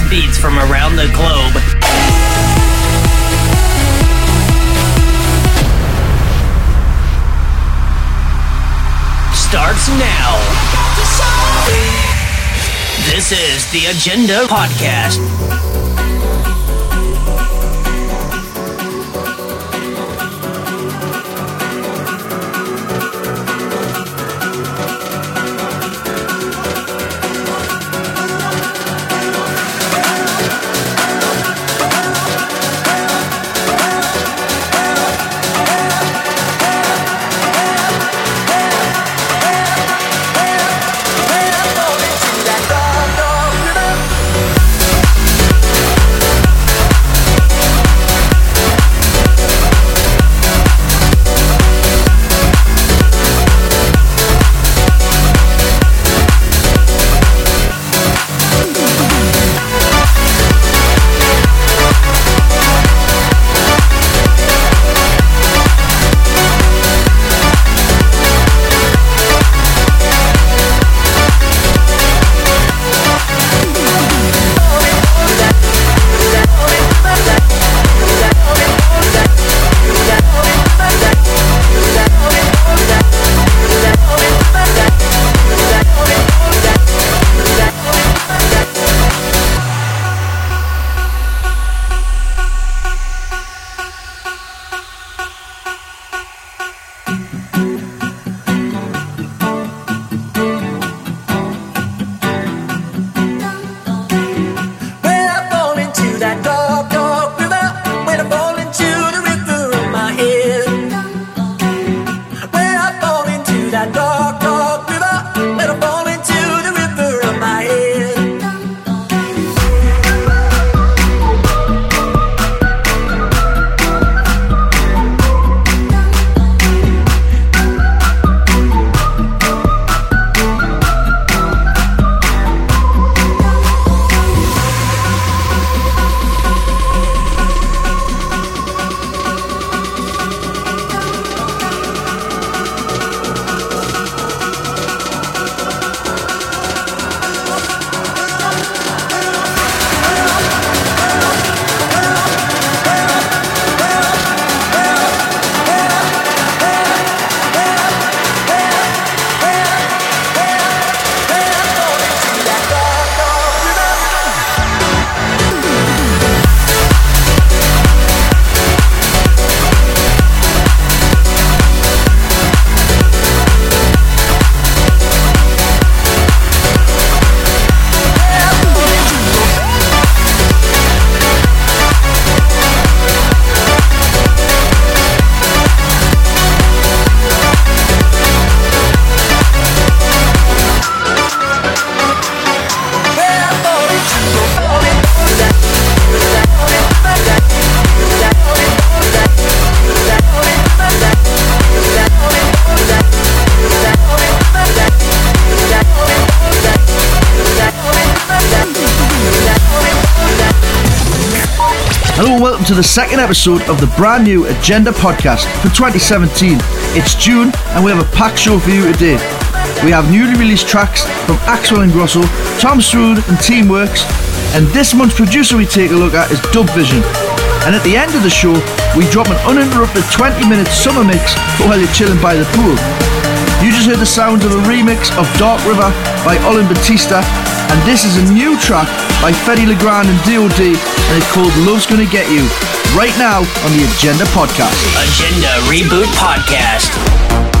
house beats from around the globe. Starts now. This is the Agenda Podcast. To the second episode of the brand new Agenda podcast for 2017. It's June and we have a packed show for you today. We have newly released tracks from Axwell Ingrosso, Tom Swoon and Teamworks, and this month's producer we take a look at is Dubvision. And at the end of the show, we drop an uninterrupted 20 minute summer mix while you're chilling by the pool. You just heard the sounds of a remix of Dark River by Olin Batista, and this is a new track by Fedde Le Grand and DOD, and it's called Love's Gonna Get You, right now on the Agenda Podcast. Agenda Reboot Podcast.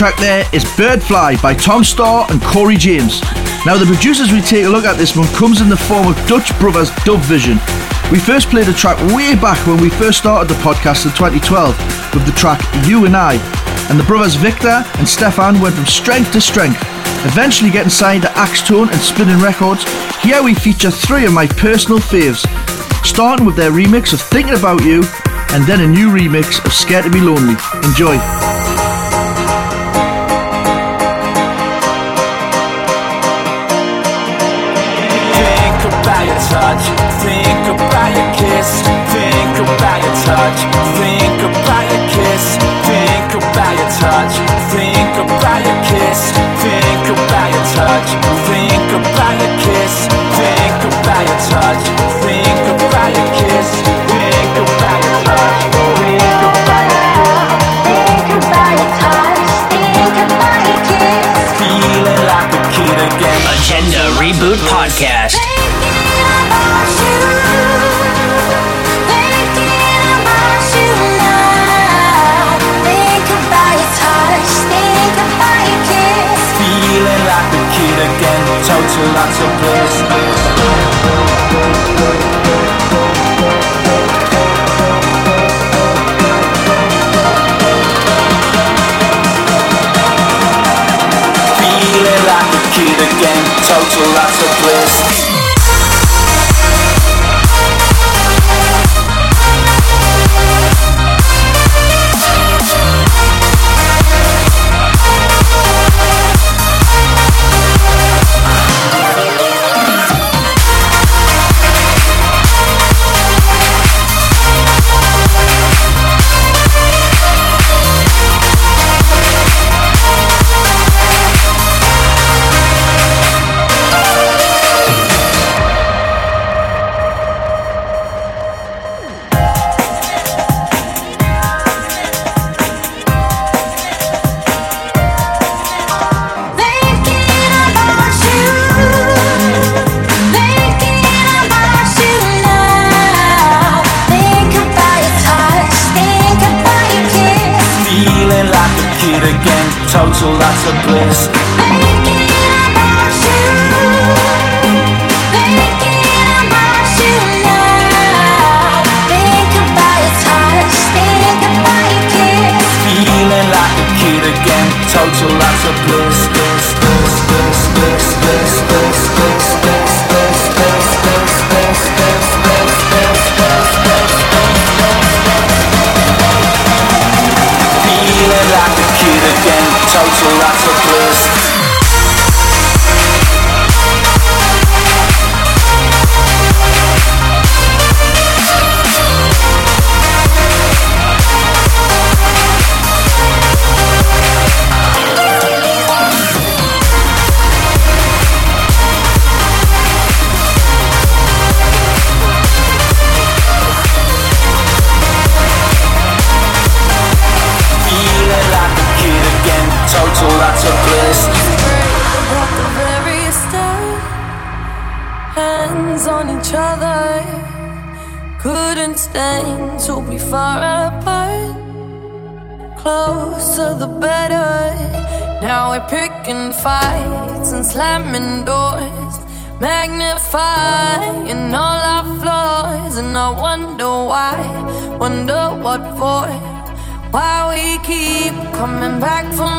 Track there is Birdfly by Tom Staar and Corey James. Now, the producers we take a look at this one comes in the form of Dutch Brothers Dub Vision. We first played the track way back when we first started the podcast in 2012 with the track You and I, and the brothers Victor and Stefan went from strength to strength, eventually getting signed to Axtone and Spinnin' Records. Here we feature three of my personal faves, starting with their remix of Thinking About You, and then a new remix of Scared to Be Lonely. Enjoy. Touch, think about your kiss, think about your touch, think about your kiss, think about your touch, think about your kiss, think about your touch, think about your kiss, think about your touch, to lots of places kid again, total lots of bliss.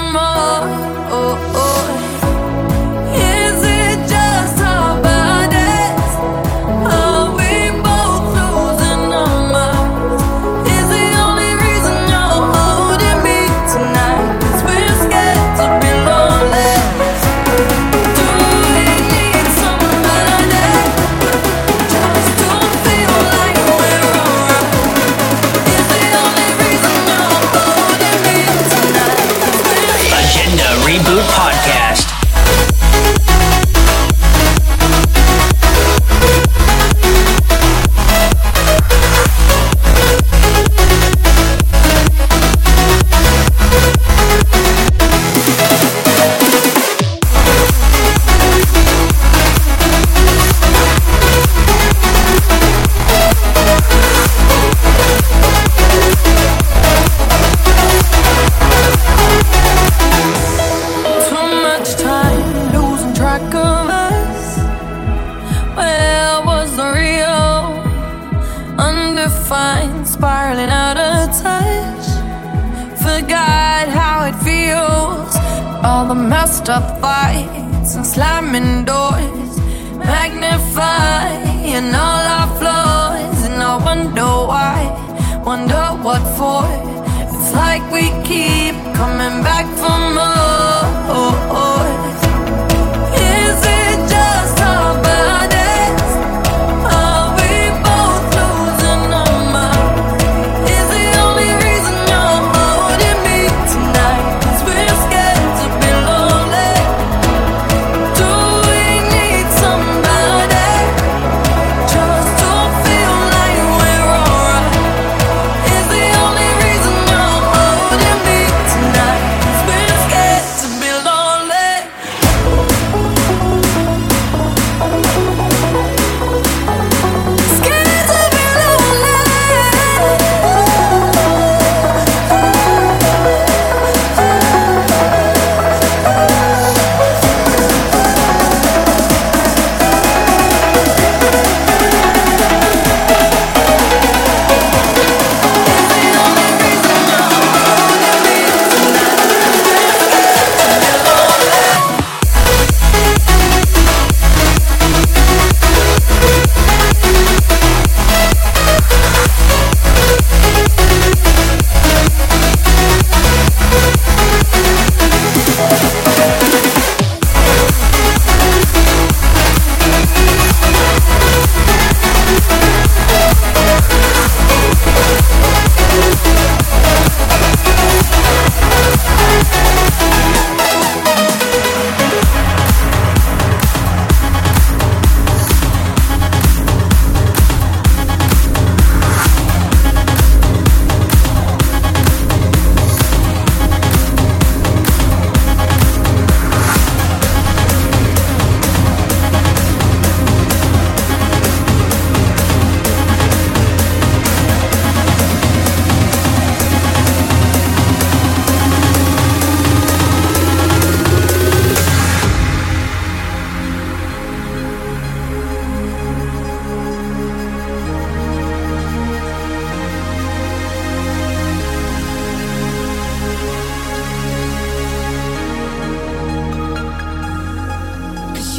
More?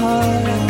heart.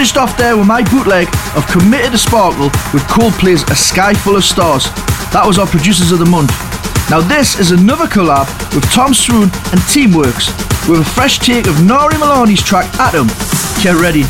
Finished off there with my bootleg of Committed to Sparkle with Coldplay's A Sky Full of Stars. That was our producers of the month. Now this is another collab with Tom Swoon and Teamworks with a fresh take of Nari Milani's track Atom. Get ready.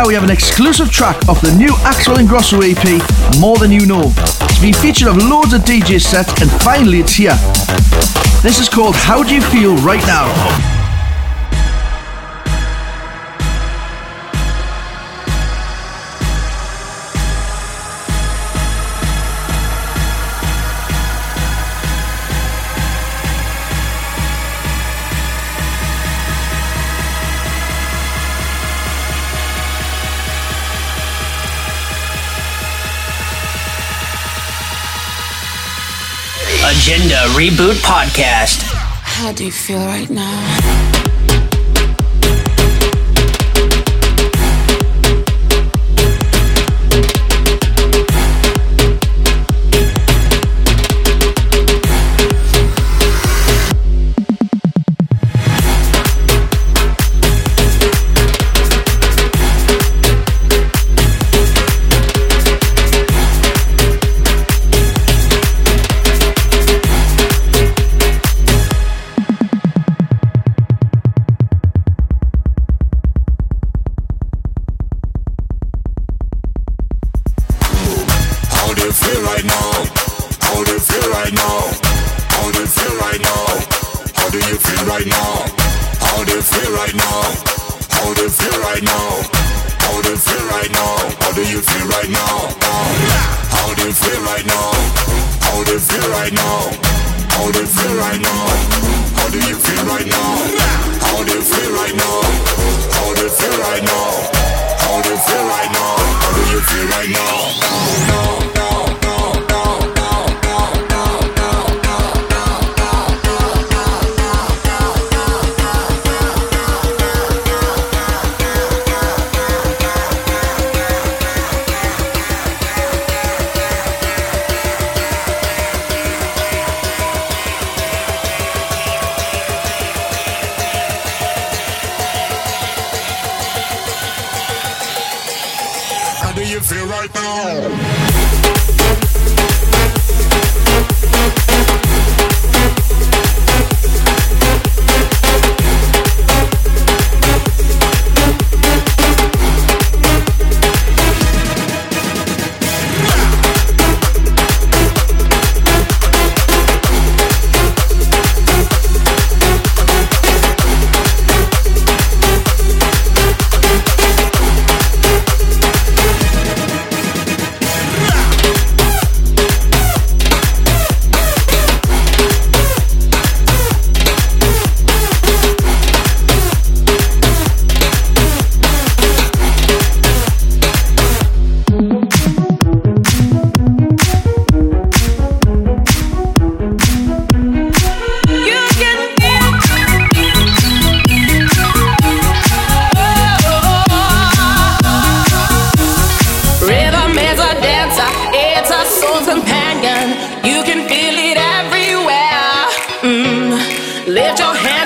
Now, we have an exclusive track off the new Axwell Ingrosso EP, More Than You Know. It's been featured on loads of DJ sets, and finally, it's here. This is called How Do You Feel Right Now? Reboot Podcast. How do you feel right now? Right now? How do you feel right now? How do you feel right now? How do you feel right now? How do you feel right now? How do you feel right now? How do you feel right now? How do you feel right now? How do you feel right now? How do you feel right now? lift your hand.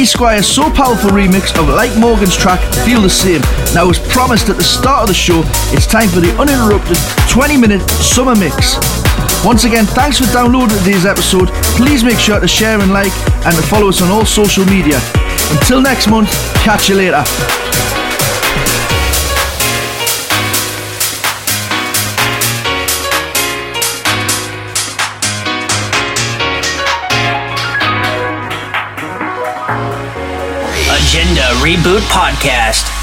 Esquire's So Powerful remix of Like Morgan's track Feel the Same. Now, as promised at the start of the show, it's time for the uninterrupted 20 minute summer mix. Once again, thanks for downloading today's episode. Please make sure to share and like and to follow us on all social media. Until next month, catch you later. Reboot Podcast.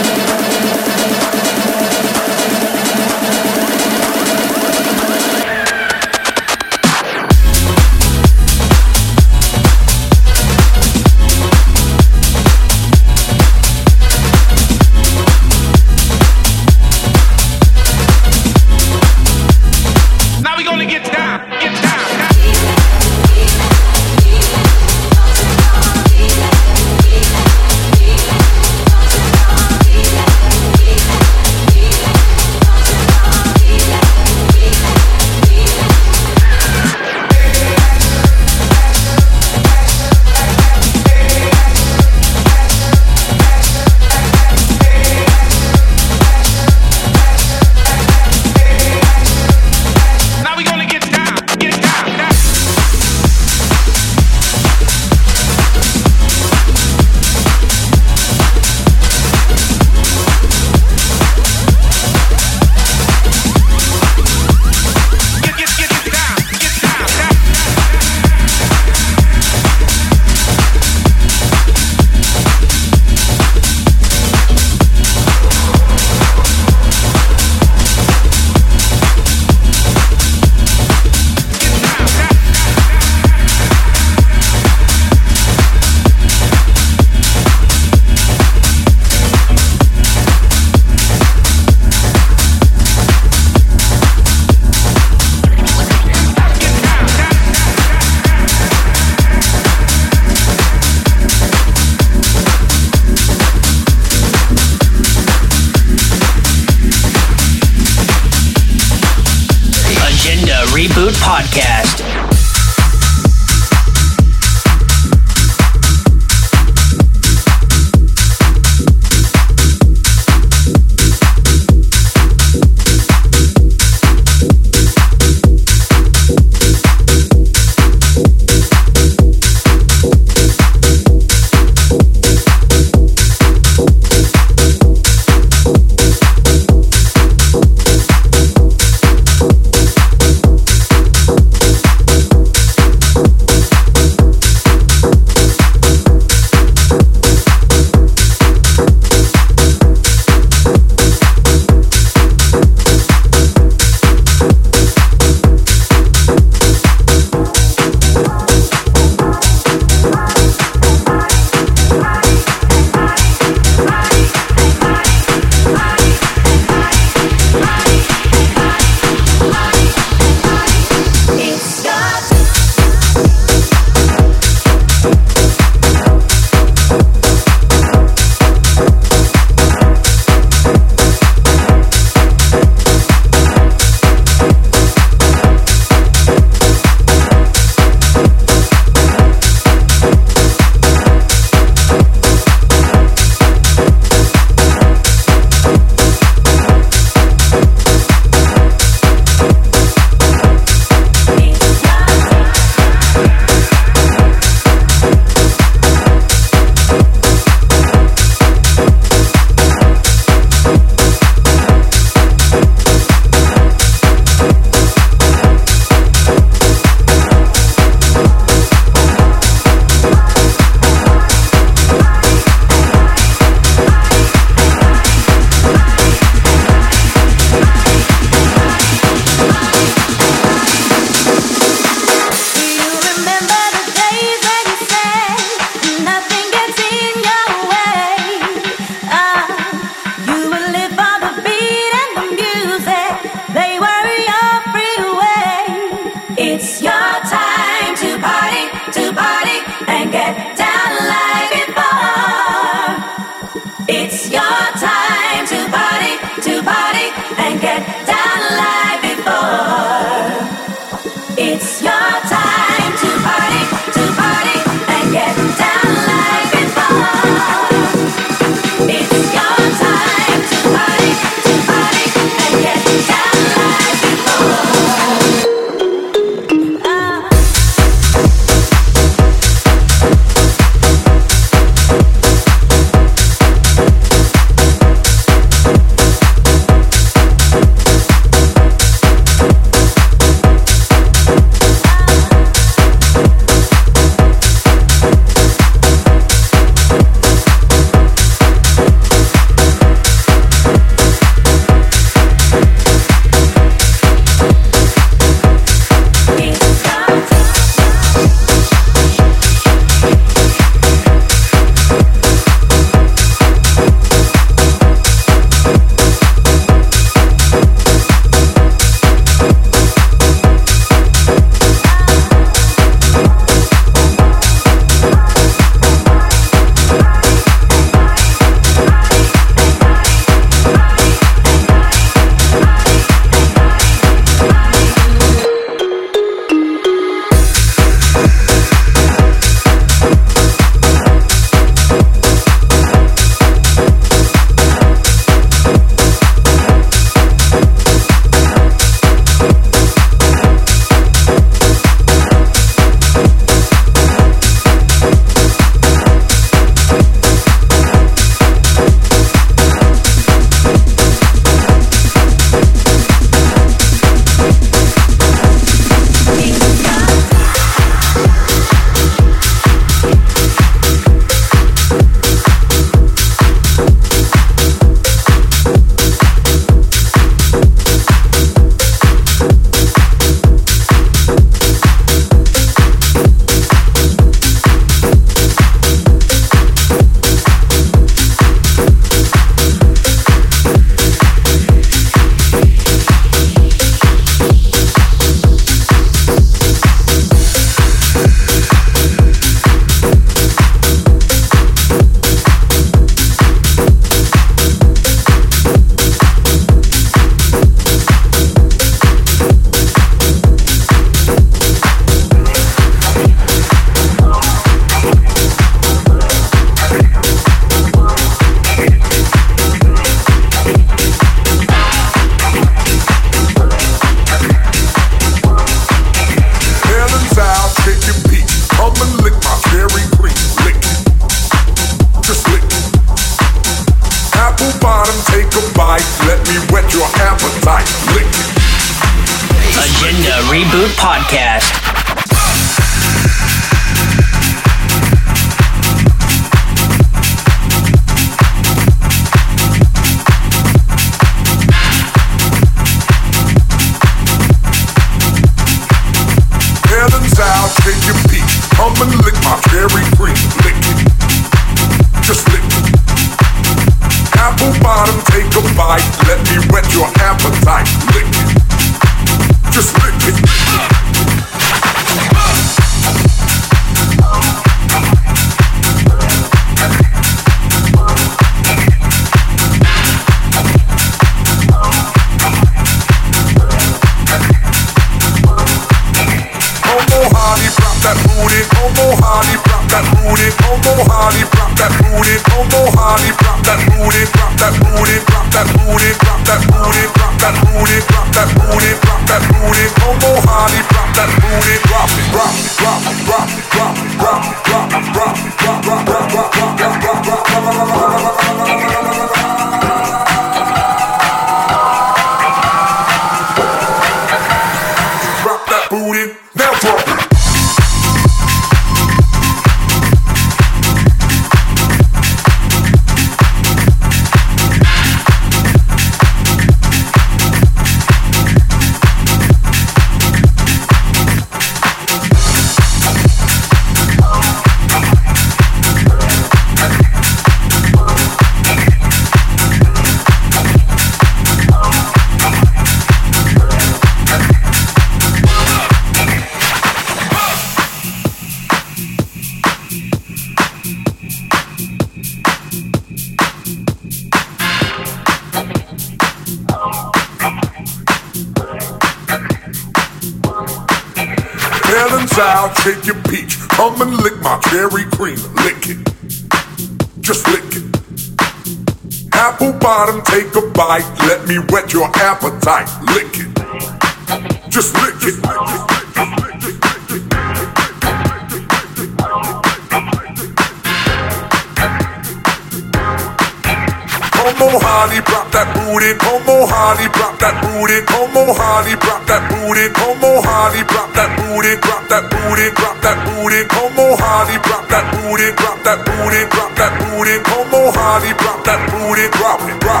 that booty, drop that booty. Come on, Holly, drop that booty, drop it, drop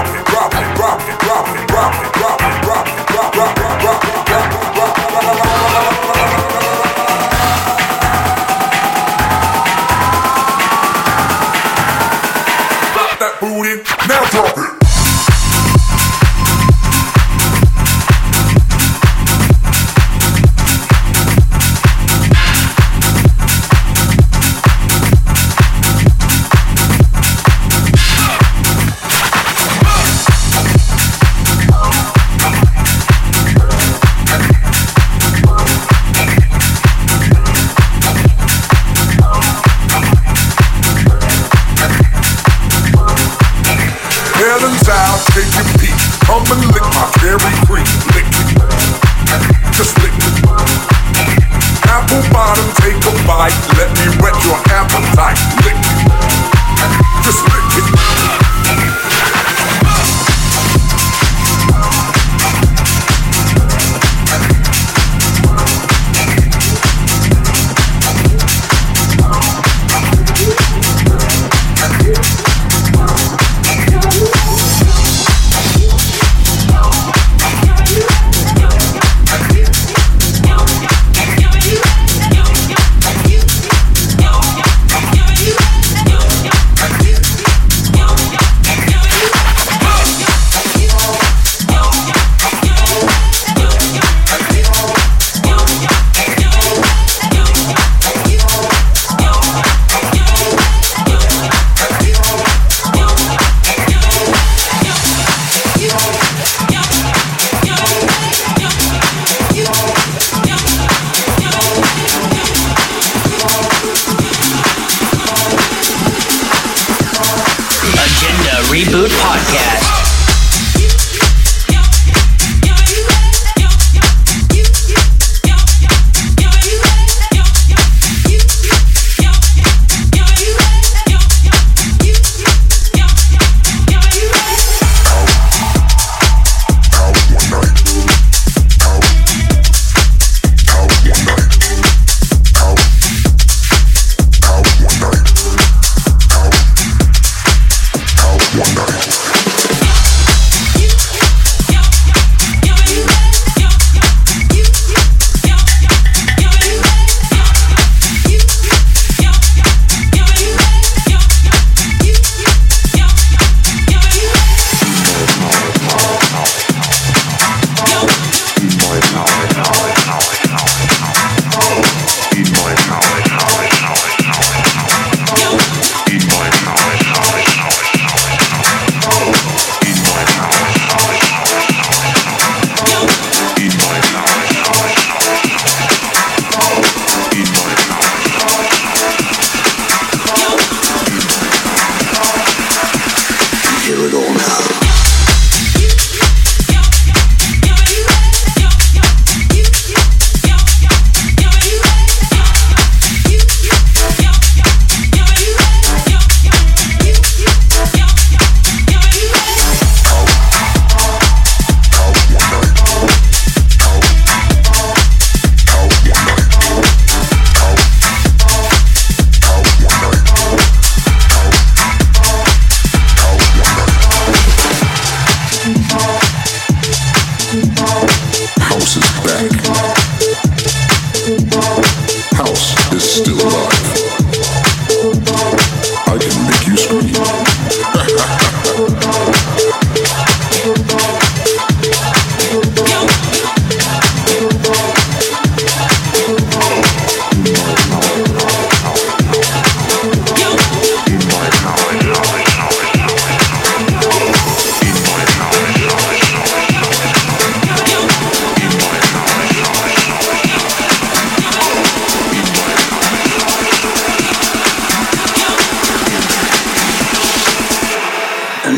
I'm gonna lick my dairy free. Lick. Just lick. Apple bottom, take a bite. Let me wet your appetite. Lick.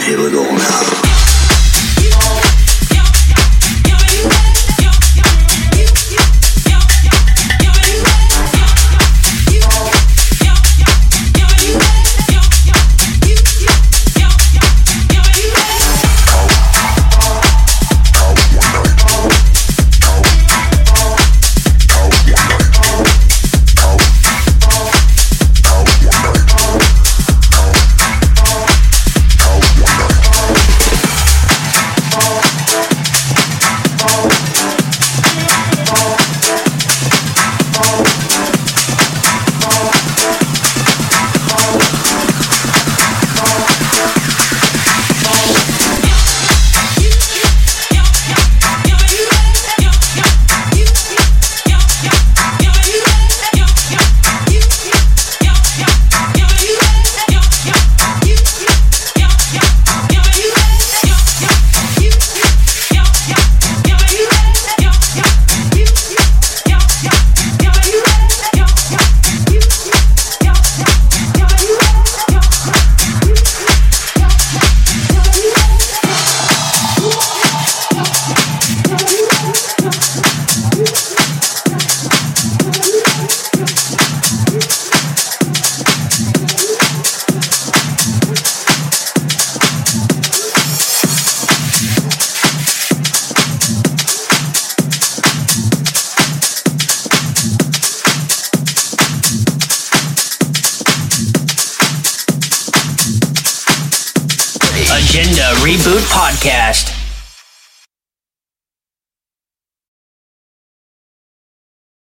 Here we go now.